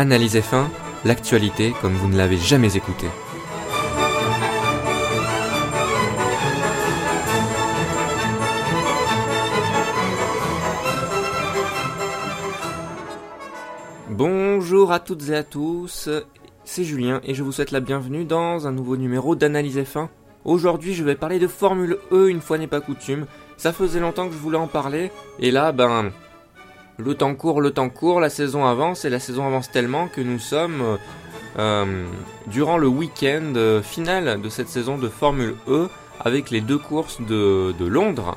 Analyse F1, l'actualité comme vous ne l'avez jamais écouté. Bonjour à toutes et à tous, c'est Julien et je vous souhaite la bienvenue dans un nouveau numéro d'Analyse F1. Aujourd'hui je vais parler de Formule E une fois n'est pas coutume. Ça faisait longtemps que je voulais en parler et là ben le temps court, le temps court, la saison avance et la saison avance tellement que nous sommes euh, durant le week-end euh, final de cette saison de Formule E avec les deux courses de, Londres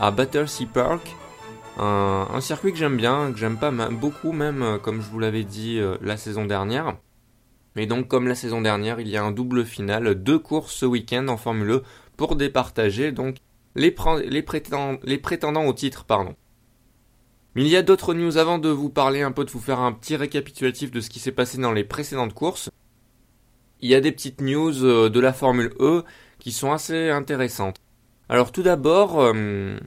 à Battersea Park. Un, circuit que j'aime bien, que j'aime pas beaucoup même, euh, comme je vous l'avais dit la saison dernière. Mais donc comme la saison dernière, il y a un double final, deux courses ce week-end en Formule E pour départager donc les, les, les prétendants au titre. pardon. Mais il y a d'autres news avant de vous parler un peu, de vous faire un petit récapitulatif de ce qui s'est passé dans les précédentes courses. Il y a des petites news euh, de la Formule E qui sont assez intéressantes. Alors tout d'abord, euh,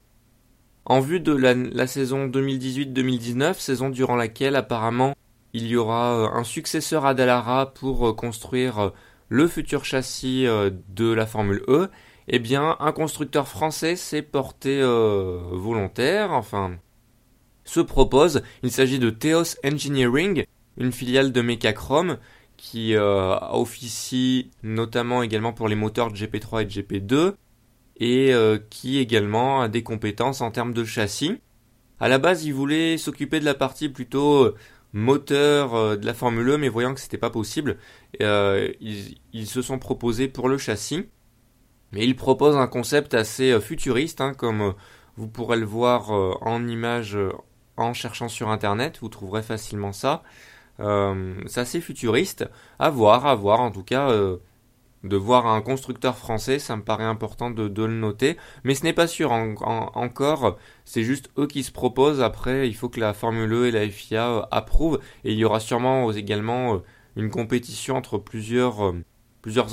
en vue de la, saison 2018-2019, saison durant laquelle apparemment il y aura euh, un successeur à Dallara pour construire le futur châssis de la Formule E, eh bien un constructeur français s'est porté volontaire, enfin se propose. Il s'agit de Theos Engineering, une filiale de Mechachrome qui euh, officie notamment également pour les moteurs GP3 et GP2 et euh, qui également a des compétences en termes de châssis. À la base, ils voulaient s'occuper de la partie plutôt euh, moteur de la Formule 1, e, mais voyant que c'était pas possible, ils, ils, se sont proposés pour le châssis. Mais ils proposent un concept assez futuriste, hein, comme vous pourrez le voir en image en cherchant sur internet, vous trouverez facilement ça. Euh, c'est assez futuriste. À voir, à voir en tout cas. Euh, de voir un constructeur français, ça me paraît important de, le noter. Mais ce n'est pas sûr encore. C'est juste eux qui se proposent. Après, il faut que la Formule E et la FIA euh, approuvent. Et il y aura sûrement également une compétition entre plusieurs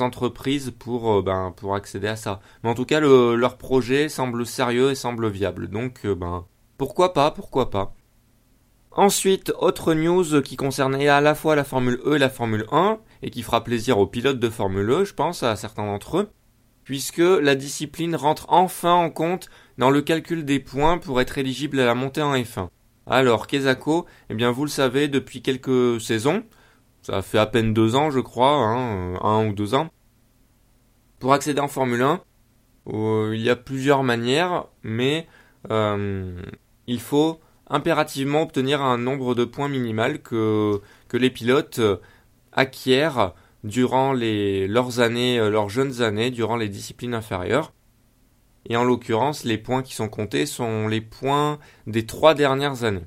entreprises pour ben pour accéder à ça. Mais en tout cas, leur projet semble sérieux et semble viable. Donc ben pourquoi pas, pourquoi pas. Ensuite, autre news qui concernait à la fois la Formule E et la Formule 1, et qui fera plaisir aux pilotes de Formule E, je pense, à certains d'entre eux, puisque la discipline rentre enfin en compte dans le calcul des points pour être éligible à la montée en F1. Alors, Kezako, eh bien vous le savez, depuis quelques saisons, ça fait à peine deux ans je crois, hein, un ou deux ans, pour accéder en Formule 1, euh, il y a plusieurs manières, mais euh, il faut impérativement obtenir un nombre de points minimal que, les pilotes euh, acquièrent durant leurs années, euh, leurs jeunes années, durant les disciplines inférieures. Et en l'occurrence, les points qui sont comptés sont les points des trois dernières années.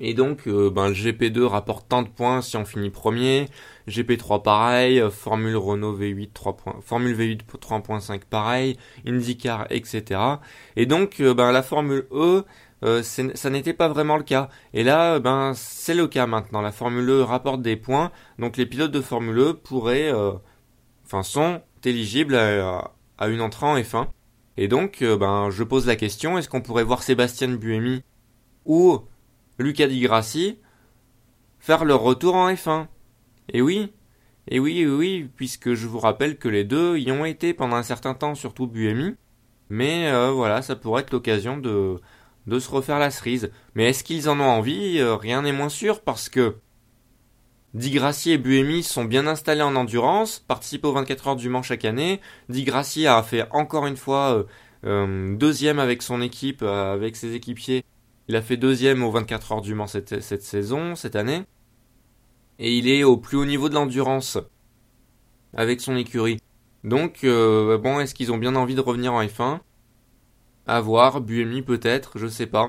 Et donc, euh, ben, le GP2 rapporte tant de points si on finit premier, GP3 pareil, Formule Renault V8 3 points, Formule V8 3.5 pareil, IndyCar, etc. Et donc, euh, ben, la Formule E, euh, ça n'était pas vraiment le cas. Et là, ben, c'est le cas maintenant. La Formule E rapporte des points, donc les pilotes de Formule E pourraient, enfin, sont éligibles à, à, une entrée en F1. Et donc, ben, je pose la question, est-ce qu'on pourrait voir Sébastien Buemi ou Lucas Di Grassi faire leur retour en F1. Et oui, et oui, oui, puisque je vous rappelle que les deux y ont été pendant un certain temps, surtout Buemi. Mais euh, voilà, ça pourrait être l'occasion de, de se refaire la cerise. Mais est-ce qu'ils en ont envie? Euh, Rien n'est moins sûr parce que Di Grassi et Buemi sont bien installés en endurance, participent aux 24 heures du Mans chaque année. Di Grassi a fait encore une fois euh, deuxième avec son équipe, avec ses équipiers il a fait deuxième aux 24 heures du Mans cette, saison, cette année. Et il est au plus haut niveau de l'endurance avec son écurie. Donc, euh, bon, est-ce qu'ils ont bien envie de revenir en F1 À voir, Buemi peut-être, je sais pas.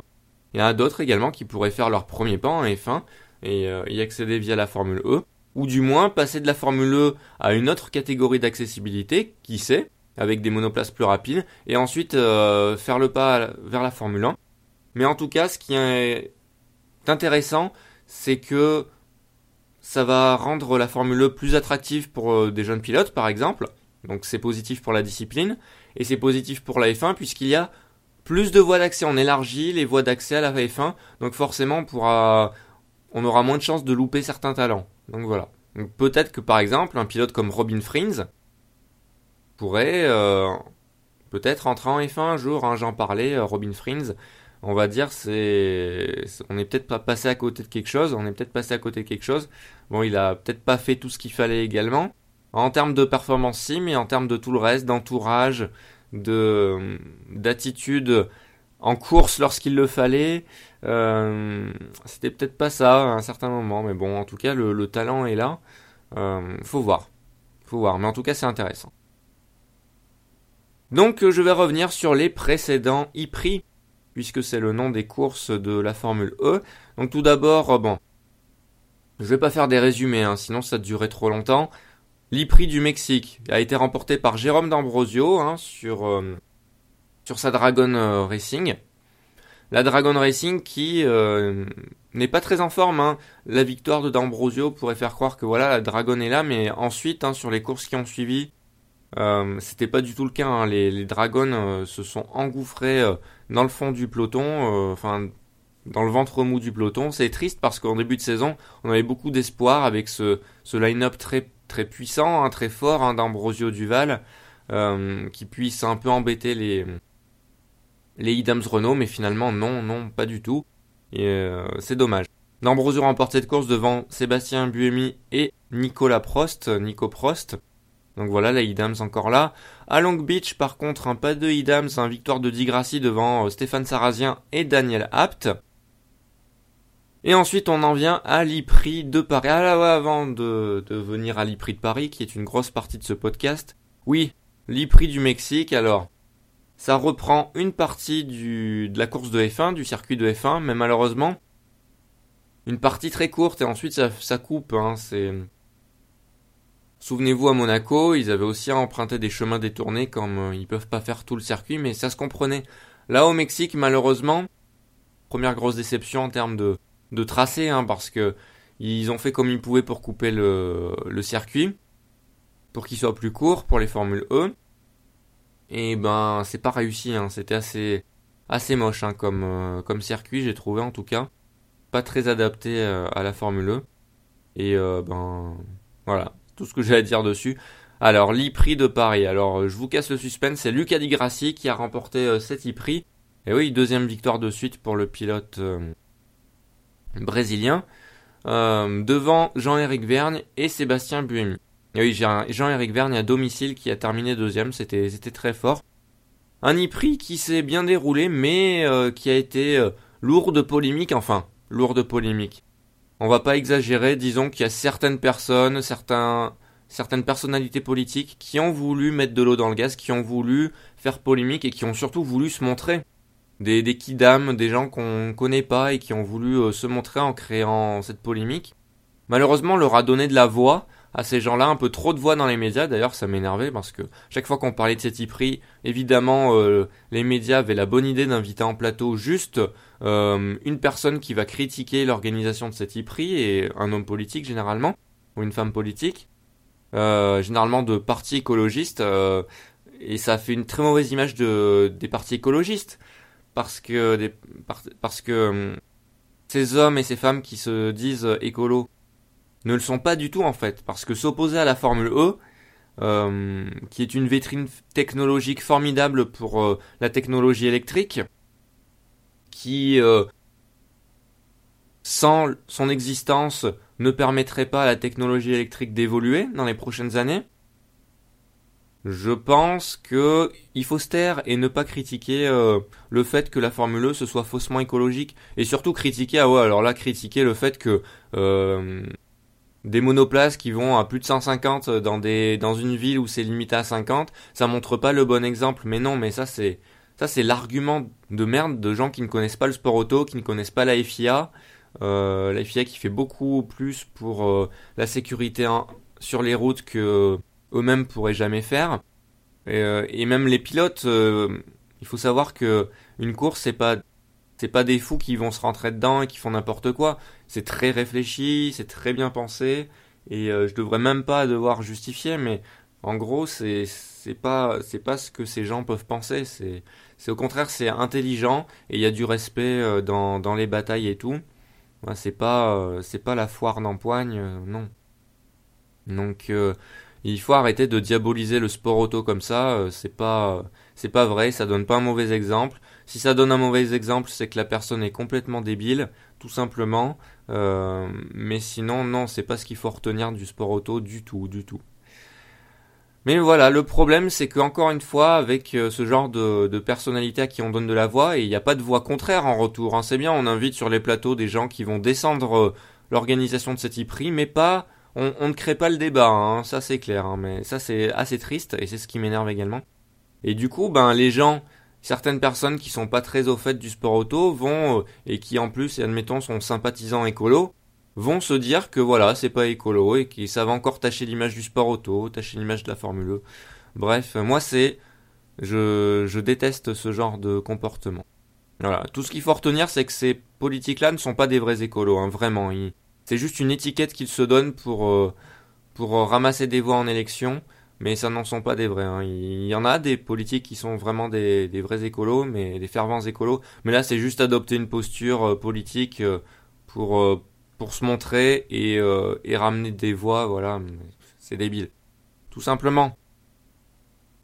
Il y en a d'autres également qui pourraient faire leur premier pas en F1 et euh, y accéder via la Formule E. Ou du moins passer de la Formule E à une autre catégorie d'accessibilité, qui sait, avec des monoplaces plus rapides, et ensuite euh, faire le pas vers la Formule 1 mais en tout cas, ce qui est intéressant, c'est que ça va rendre la Formule E plus attractive pour euh, des jeunes pilotes, par exemple. Donc c'est positif pour la discipline. Et c'est positif pour la F1 puisqu'il y a plus de voies d'accès. On élargit les voies d'accès à la F1. Donc forcément, on pourra on aura moins de chances de louper certains talents. Donc voilà. peut-être que par exemple, un pilote comme Robin Frins pourrait euh, peut-être entrer en F1 un jour. Hein, J'en parlais, euh, Robin Frins. On va dire, c'est, on est peut-être pas passé à côté de quelque chose. On est peut-être passé à côté de quelque chose. Bon, il a peut-être pas fait tout ce qu'il fallait également en termes de performance sim mais en termes de tout le reste, d'entourage, de d'attitude en course lorsqu'il le fallait. Euh, c'était peut-être pas ça à un certain moment, mais bon, en tout cas, le, talent est là. Euh, faut voir, faut voir, mais en tout cas, c'est intéressant. Donc, je vais revenir sur les précédents e-prix, puisque c'est le nom des courses de la Formule E. Donc, tout d'abord, bon, je vais pas faire des résumés, hein, sinon ça durerait trop longtemps. L'e-prix du Mexique a été remporté par Jérôme D'Ambrosio hein, sur, euh, sur sa Dragon euh, Racing. La Dragon Racing qui euh, n'est pas très en forme. Hein. La victoire de D'Ambrosio pourrait faire croire que voilà la Dragon est là, mais ensuite sur les courses qui ont suivi, c'était pas du tout le cas. Les, les Dragons se sont engouffrés dans le fond du peloton, enfin dans le ventre mou du peloton. C'est triste parce qu'en début de saison, on avait beaucoup d'espoir avec ce, ce line-up très très puissant, hein, très fort hein, d'Ambrosio Duval, euh, qui puisse un peu embêter les les Idams Renault, mais finalement non, non, pas du tout. Euh, c'est dommage. D'Ambrosio remporte cette course devant Sébastien Buemi et Nicolas Prost, Nico Prost. Donc voilà, les Idams encore là. À Long Beach, par contre, un pas de Idams, un victoire de Digrassi devant euh, Stéphane Sarrazien et Daniel Apt. Et ensuite, on en vient à l'IPRI de Paris. Ah là, avant de, de venir à l'IPRI de Paris, qui est une grosse partie de ce podcast. Oui, l'IPRI du Mexique, alors. Ça reprend une partie du, de la course de F1, du circuit de F1, mais malheureusement, une partie très courte, et ensuite ça, ça coupe, hein, c'est... Souvenez-vous à Monaco, ils avaient aussi emprunté des chemins détournés comme euh, ils peuvent pas faire tout le circuit, mais ça se comprenait. Là au Mexique, malheureusement, première grosse déception en termes de, de tracé, hein, parce que ils ont fait comme ils pouvaient pour couper le, le circuit, pour qu'il soit plus court pour les Formules E. Et ben, c'est pas réussi, hein, c'était assez, assez moche hein, comme, euh, comme circuit, j'ai trouvé en tout cas. Pas très adapté euh, à la Formule E. Et ben, voilà, tout ce que j'ai à dire dessus. Alors, l'e-prix de Paris. Alors, je vous casse le suspense, c'est Luca Di Grassi qui a remporté cet e-prix. Et oui, deuxième victoire de suite pour le pilote brésilien, euh, devant Jean-Éric Vergne et Sébastien Buemi. oui, j'ai Jean-Éric Vergne à domicile qui a terminé deuxième, c'était très fort. Un e-prix qui s'est bien déroulé, mais euh, qui a été euh, lourd de polémique, enfin, lourd de polémique. On va pas exagérer, disons qu'il y a certaines personnes, certains, certaines personnalités politiques qui ont voulu mettre de l'eau dans le gaz, qui ont voulu faire polémique et qui ont surtout voulu se montrer des, des kidam, des gens qu'on connaît pas et qui ont voulu euh, se montrer en créant cette polémique. Malheureusement, on leur a donné de la voix à ces gens-là, un peu trop de voix dans les médias. D'ailleurs, ça m'énervait parce que chaque fois qu'on parlait de cet prix, évidemment, euh, les médias avaient la bonne idée d'inviter en plateau juste euh, une personne qui va critiquer l'organisation de cet prix et un homme politique généralement ou une femme politique, généralement de partis écologistes. et ça fait une très mauvaise image de, des partis écologistes parce que, des, parce que euh, ces hommes et ces femmes qui se disent écolos ne le sont pas du tout en fait, parce que s'opposer à la Formule E, euh, qui est une vitrine technologique formidable pour euh, la technologie électrique, qui sans son existence ne permettrait pas à la technologie électrique d'évoluer dans les prochaines années, je pense que il faut se taire et ne pas critiquer euh, le fait que la Formule E se soit faussement écologique et surtout critiquer ah ouais alors là critiquer le fait que euh, des monoplaces qui vont à plus de 150 dans des dans une ville où c'est limité à 50 ça montre pas le bon exemple mais non mais ça c'est ça c'est l'argument de merde de gens qui ne connaissent pas le sport auto qui ne connaissent pas la FIA euh, la FIA qui fait beaucoup plus pour euh, la sécurité sur les routes que eux-mêmes pourraient jamais faire. Et, euh, et même les pilotes, euh, il faut savoir que une course c'est pas c'est pas des fous qui vont se rentrer dedans et qui font n'importe quoi. C'est très réfléchi, c'est très bien pensé et euh, je devrais même pas devoir justifier, mais en gros c'est c'est pas c'est pas ce que ces gens peuvent penser. C'est c'est au contraire c'est intelligent et il y a du respect dans dans les batailles et tout. c'est pas c'est pas la foire d'empoigne, non. Donc il faut arrêter de diaboliser le sport auto comme ça, c'est pas c'est pas vrai, ça donne pas un mauvais exemple. Si ça donne un mauvais exemple, c'est que la personne est complètement débile, tout simplement. mais sinon, non, c'est pas ce qu'il faut retenir du sport auto du tout, du tout. Mais voilà, le problème c'est que encore une fois, avec euh, ce genre de, de, personnalité à qui on donne de la voix, et il n'y a pas de voix contraire en retour. Hein. C'est bien, on invite sur les plateaux des gens qui vont descendre euh, l'organisation de cet IPRI, mais pas, on, ne crée pas le débat, hein. ça c'est clair. Hein. mais ça c'est assez triste et c'est ce qui m'énerve également. Et du coup, ben les gens, certaines personnes qui sont pas très au fait du sport auto vont euh, et qui en plus, admettons, sont sympathisants écolos, vont se dire que voilà, c'est pas écolo et que va encore tâcher l'image du sport auto, tâcher l'image de la Formule E. Bref, moi c'est je, je déteste ce genre de comportement. Voilà, tout ce qu'il faut retenir c'est que ces politiques-là ne sont pas des vrais écolos, hein, vraiment. C'est juste une étiquette qu'ils se donnent pour euh, pour ramasser des voix en élection, mais ça n'en sont pas des vrais. Hein. Il y en a des politiques qui sont vraiment des, des vrais écolos, mais des fervents écolos. Mais là, c'est juste adopter une posture euh, politique euh, pour pour se montrer et, euh, et ramener des voix, voilà, c'est débile. Tout simplement.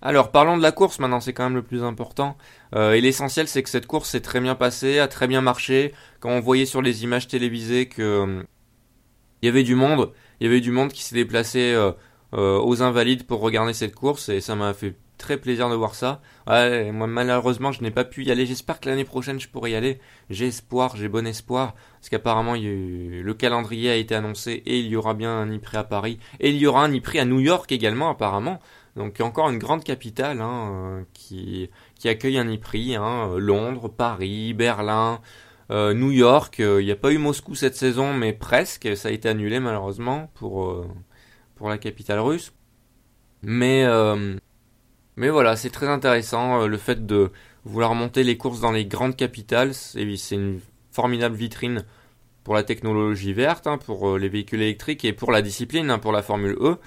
Alors parlons de la course maintenant, c'est quand même le plus important. Euh, et l'essentiel c'est que cette course s'est très bien passée, a très bien marché. Quand on voyait sur les images télévisées que euh, il y avait du monde, il y avait du monde qui s'est déplacé aux Invalides pour regarder cette course et ça m'a fait très plaisir de voir ça. Ouais, moi malheureusement je n'ai pas pu y aller. J'espère que l'année prochaine je pourrai y aller. J'ai espoir, j'ai bon espoir. Parce qu'apparemment le calendrier a été annoncé et il y aura bien un IPRI à Paris. Et il y aura un IPRI à New York également apparemment. Donc encore une grande capitale hein, euh, qui, qui accueille un IPRI. Hein, Londres, Paris, Berlin, euh, New York. Euh, il n'y a pas eu Moscou cette saison mais presque. Ça a été annulé malheureusement pour, pour la capitale russe. Mais mais voilà, c'est très intéressant euh, le fait de vouloir monter les courses dans les grandes capitales. C'est une formidable vitrine pour la technologie verte, hein, pour euh, les véhicules électriques et pour la discipline, hein, pour la Formule E.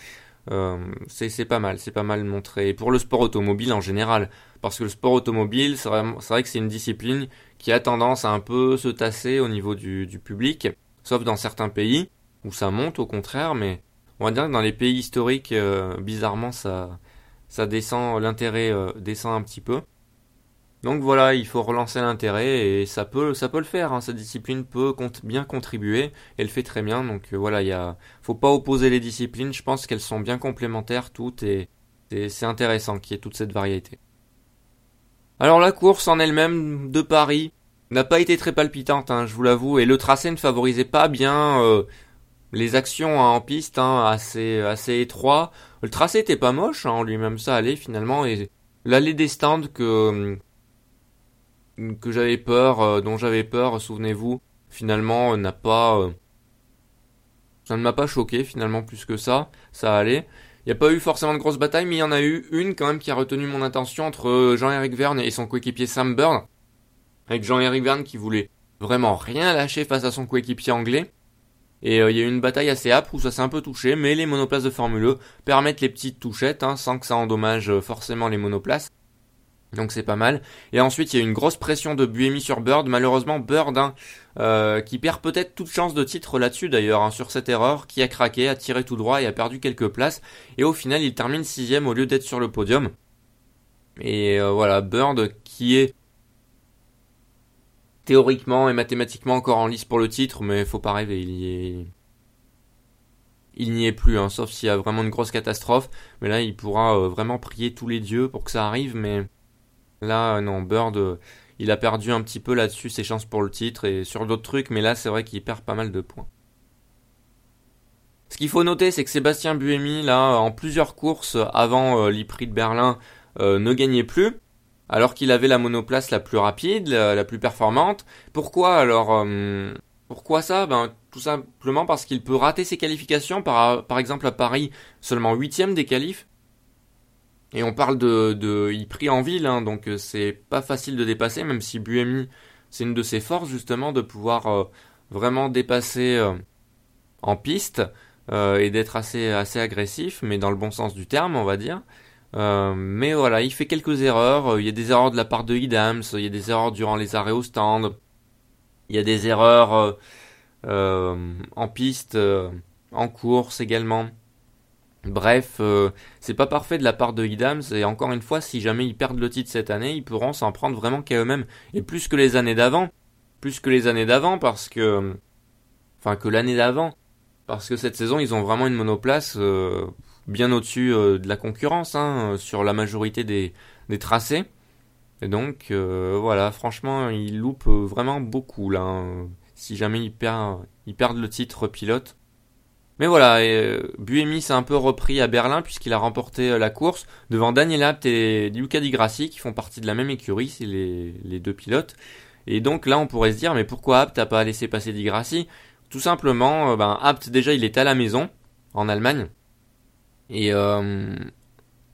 Euh, c'est pas mal, c'est pas mal montré. Et pour le sport automobile en général, parce que le sport automobile, c'est vrai, vrai, que c'est une discipline qui a tendance à un peu se tasser au niveau du, du public, sauf dans certains pays où ça monte au contraire, mais on va dire que dans les pays historiques, bizarrement, ça, ça descend, l'intérêt euh, descend un petit peu. Donc voilà, il faut relancer l'intérêt et ça peut, ça peut le faire. Hein. Cette discipline peut bien contribuer. Elle fait très bien. Donc euh, voilà, il a, faut pas opposer les disciplines. Je pense qu'elles sont bien complémentaires toutes et, c'est intéressant qu'il y ait toute cette variété. Alors la course en elle-même de Paris n'a pas été très palpitante, hein, je vous l'avoue, et le tracé ne favorisait pas bien euh, les actions en piste, hein, assez assez étroit. Le tracé était pas moche en hein, lui-même, ça allait finalement. Et l'allée des stands que que j'avais peur, euh, dont j'avais peur, souvenez-vous, finalement euh, n'a pas, euh, ça ne m'a pas choqué finalement plus que ça. Ça allait. Il n'y a pas eu forcément de grosses batailles, mais il y en a eu une quand même qui a retenu mon attention entre Jean-Éric Verne et son coéquipier Sam Byrne. Avec Jean-Éric Verne qui voulait vraiment rien lâcher face à son coéquipier anglais. Et euh, il y a eu une bataille assez âpre où ça s'est un peu touché, mais les monoplaces de Formule E permettent les petites touchettes, hein, sans que ça endommage euh, forcément les monoplaces. Donc c'est pas mal. Et ensuite il y a une grosse pression de Buemi sur Bird. Malheureusement Bird, hein, euh, qui perd peut-être toute chance de titre là-dessus d'ailleurs, hein, sur cette erreur, qui a craqué, a tiré tout droit et a perdu quelques places. Et au final il termine sixième au lieu d'être sur le podium. Et voilà, Bird qui est théoriquement et mathématiquement encore en lice pour le titre, mais faut pas rêver, il y est... Il n'y est plus, hein, sauf s'il y a vraiment une grosse catastrophe. Mais là, il pourra euh, vraiment prier tous les dieux pour que ça arrive. Mais là, euh, non, Bird, euh, il a perdu un petit peu là-dessus ses chances pour le titre et sur d'autres trucs. Mais là, c'est vrai qu'il perd pas mal de points. Ce qu'il faut noter, c'est que Sébastien Buemi, là, en plusieurs courses avant l'Iprix de Berlin, ne gagnait plus alors qu'il avait la monoplace la plus rapide, la, plus performante. Pourquoi alors euh, Pourquoi ça? Ben tout simplement parce qu'il peut rater ses qualifications. Par, par exemple à Paris, seulement huitième des qualifs. Et on parle de, de il pris en ville, hein, donc euh, c'est pas facile de dépasser, même si Buemi c'est une de ses forces justement de pouvoir euh, vraiment dépasser en piste et d'être assez agressif, mais dans le bon sens du terme, on va dire. Euh, mais voilà, il fait quelques erreurs. Il y a des erreurs de la part de Idams, il y a des erreurs durant les arrêts au stand, il y a des erreurs euh, en piste, en course également. Bref, c'est pas parfait de la part de Idams et encore une fois, si jamais ils perdent le titre cette année, ils pourront s'en prendre vraiment qu'à eux-mêmes et plus que les années d'avant, plus que les années d'avant parce que, enfin que l'année d'avant, parce que cette saison ils ont vraiment une monoplace bien au-dessus de la concurrence hein, sur la majorité des, tracés. Et donc euh, voilà, franchement, ils loupent vraiment beaucoup là. Hein. si jamais ils perdent le titre pilote. Mais voilà, euh, Buemi s'est un peu repris à Berlin puisqu'il a remporté euh, la course devant Daniel Abt et Luca Di Grassi qui font partie de la même écurie, c'est les, les, deux pilotes. Et donc là, on pourrait se dire, mais pourquoi Abt n'a pas laissé passer Di Grassi? Tout simplement, ben, Abt déjà, il est à la maison en Allemagne. Et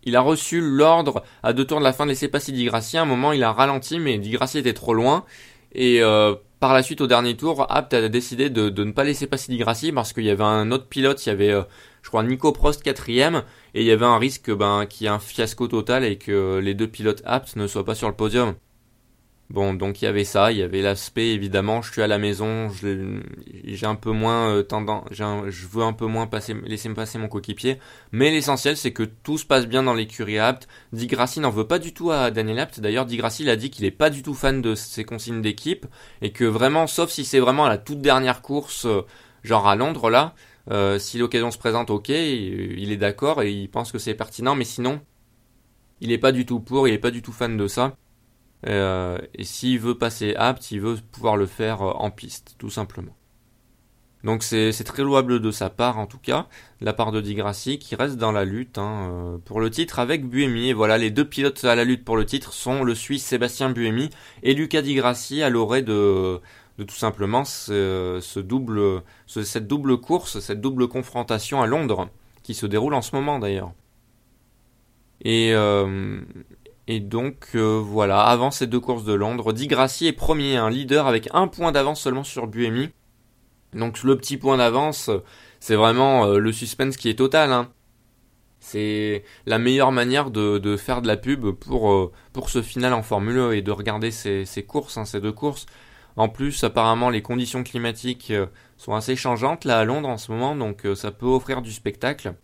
il a reçu l'ordre à deux tours de la fin de laisser passer Di Grassi. À un moment, il a ralenti, mais Di Grassi était trop loin. Et euh, par la suite, au dernier tour, Abt a décidé de, ne pas laisser passer Di Grassi parce qu'il y avait un autre pilote, il y avait, euh, je crois, Nico Prost quatrième, et il y avait un risque ben, qu'il y ait un fiasco total et que les deux pilotes Abt ne soient pas sur le podium. Bon, donc il y avait ça, il y avait l'aspect évidemment, je suis à la maison, j'ai un peu moins euh, tendance, je veux un peu moins passer, laisser me passer mon coéquipier, mais l'essentiel c'est que tout se passe bien dans l'écurie Apt. Di Grassi n'en veut pas du tout à Daniel Apt. D'ailleurs, Di Grassi il a dit qu'il est pas du tout fan de ses consignes d'équipe et que vraiment, sauf si c'est vraiment à la toute dernière course, euh, genre à Londres là, euh, si l'occasion se présente, ok, il est d'accord et il pense que c'est pertinent, mais sinon, il est pas du tout pour, il est pas du tout fan de ça. Euh, et s'il veut passer apte, il veut pouvoir le faire euh, en piste, tout simplement. Donc c'est très louable de sa part en tout cas, la part de Di Grassi qui reste dans la lutte hein, euh, pour le titre avec Buemi. Et voilà, les deux pilotes à la lutte pour le titre sont le Suisse Sébastien Buemi et Luca Di Grassi à l'orée de, tout simplement double, cette double course, cette double confrontation à Londres qui se déroule en ce moment d'ailleurs. Et, et donc euh, voilà, avant ces deux courses de Londres, Di Grassi est premier, un leader avec un point d'avance seulement sur Buemi. Donc le petit point d'avance, c'est vraiment euh, le suspense qui est total. Hein. C'est la meilleure manière de, faire de la pub pour, euh, pour ce final en Formule 1 et de regarder ces, ces courses, hein, ces deux courses. En plus, apparemment, les conditions climatiques sont assez changeantes là à Londres en ce moment, donc ça peut offrir du spectacle.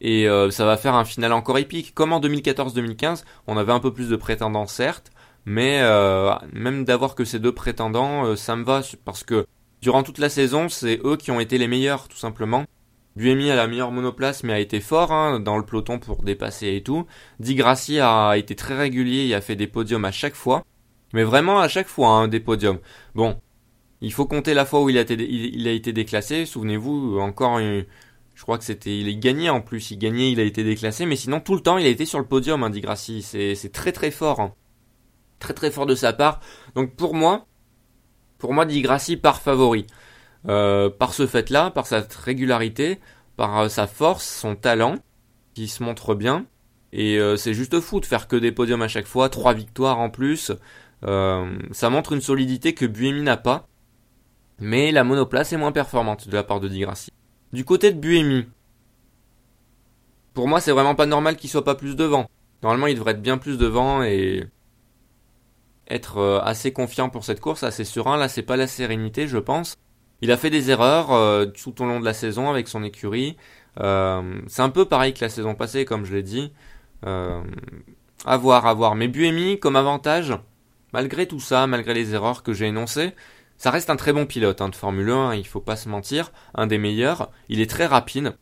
Et euh, ça va faire un final encore épique. Comme en 2014-2015, on avait un peu plus de prétendants certes, mais euh, même d'avoir que ces deux prétendants, euh, ça me va parce que durant toute la saison, c'est eux qui ont été les meilleurs tout simplement. Buemi a la meilleure monoplace mais a été fort hein, dans le peloton pour dépasser et tout. Di Grassi a été très régulier et a fait des podiums à chaque fois. Mais vraiment à chaque fois hein, des podiums. Bon, il faut compter la fois où il a été, il a été déclassé. Souvenez-vous, encore une, je crois que c'était, il est gagné en plus, il gagnait, il a été déclassé, mais sinon tout le temps il a été sur le podium, hein, dit Grassi. C'est, très très fort, hein. très très fort de sa part. Donc pour moi, pour moi, dit Grassi par favori, euh, par ce fait-là, par sa régularité, par euh, sa force, son talent, qui se montre bien. Et euh, c'est juste fou de faire que des podiums à chaque fois, trois victoires en plus. ça montre une solidité que Buemi n'a pas. Mais la monoplace est moins performante de la part de Di Grassi. Du côté de Buemi, pour moi, c'est vraiment pas normal qu'il soit pas plus devant. Normalement, il devrait être bien plus devant et être euh, assez confiant pour cette course, assez serein. Là, c'est pas la sérénité, je pense. Il a fait des erreurs euh, tout au long de la saison avec son écurie. Euh, c'est un peu pareil que la saison passée, comme je l'ai dit. Euh, à voir, à voir. Mais Buemi, comme avantage, malgré tout ça, malgré les erreurs que j'ai énoncées, ça reste un très bon pilote hein, de Formule 1, il faut pas se mentir, un des meilleurs. Il est très rapide,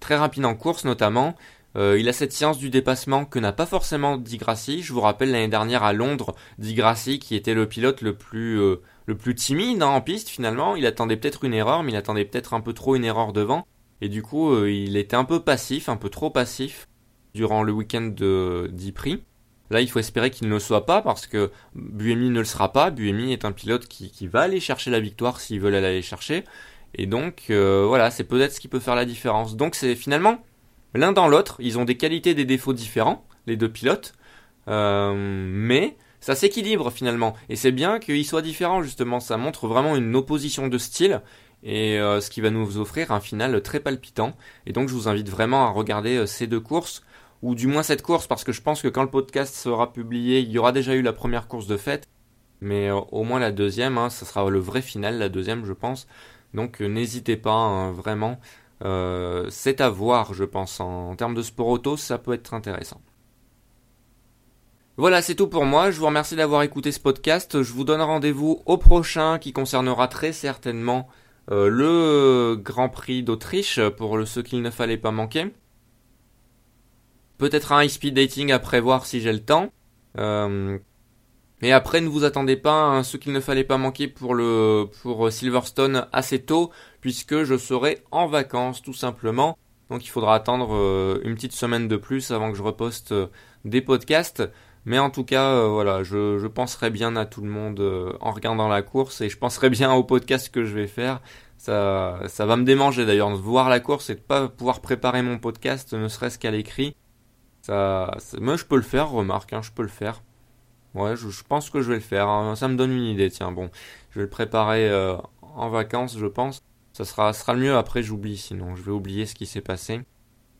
très rapide en course notamment. Euh, il a cette science du dépassement que n'a pas forcément Di Grassi. Je vous rappelle l'année dernière à Londres, Di Grassi qui était le pilote le plus euh, le plus timide hein, en piste finalement. Il attendait peut-être une erreur, mais il attendait peut-être un peu trop une erreur devant. Et du coup, euh, il était un peu passif, un peu trop passif durant le week-end de d'Ypres. Là, il faut espérer qu'il ne le soit pas parce que Buemi ne le sera pas. Buemi est un pilote qui, va aller chercher la victoire s'ils veulent aller chercher. Et donc, euh, voilà, c'est peut-être ce qui peut faire la différence. Donc, c'est finalement l'un dans l'autre. Ils ont des qualités des défauts différents, les deux pilotes. Euh, mais ça s'équilibre finalement. Et c'est bien qu'ils soient différents, justement. Ça montre vraiment une opposition de style. Et euh, ce qui va nous offrir un final très palpitant. Et donc, je vous invite vraiment à regarder ces deux courses ou du moins cette course, parce que je pense que quand le podcast sera publié, il y aura déjà eu la première course de fête. mais euh, au moins la deuxième, hein, ça sera le vrai final, la deuxième, je pense. Donc euh, n'hésitez pas, hein, vraiment. Euh, c'est à voir, je pense. En, termes de sport auto, ça peut être intéressant. Voilà, c'est tout pour moi. Je vous remercie d'avoir écouté ce podcast. Je vous donne rendez-vous au prochain qui concernera très certainement le Grand Prix d'Autriche pour le, ce qu'il ne fallait pas manquer. Peut-être un high-speed dating à prévoir si j'ai le temps. Euh, après, ne vous attendez pas à ce qu'il ne fallait pas manquer pour le pour Silverstone assez tôt, puisque je serai en vacances tout simplement. Donc il faudra attendre euh, une petite semaine de plus avant que je reposte euh, des podcasts. Mais en tout cas, euh, voilà, je, je, penserai bien à tout le monde en regardant la course et je penserai bien au podcast que je vais faire. Ça, ça va me démanger d'ailleurs de voir la course et de pas pouvoir préparer mon podcast, ne serait-ce qu'à l'écrit. Ça, moi je peux le faire, remarque, hein, je peux le faire. Ouais, je, je, pense que je vais le faire. Hein. Ça me donne une idée, tiens. Bon, je vais le préparer euh, en vacances, je pense. Ça sera, sera le mieux. Après, j'oublie. Sinon, je vais oublier ce qui s'est passé.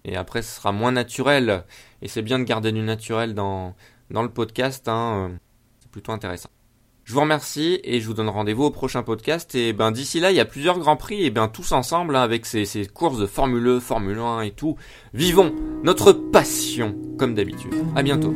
Et après, ce sera moins naturel. Et c'est bien de garder du naturel dans, dans le podcast. Hein. C'est plutôt intéressant. Je vous remercie et je vous donne rendez-vous au prochain podcast. Et ben d'ici là, il y a plusieurs grands prix et bien tous ensemble hein, avec ces, ces, courses de Formule 1, e, Formule 1 et tout. Vivons notre passion comme d'habitude. À bientôt.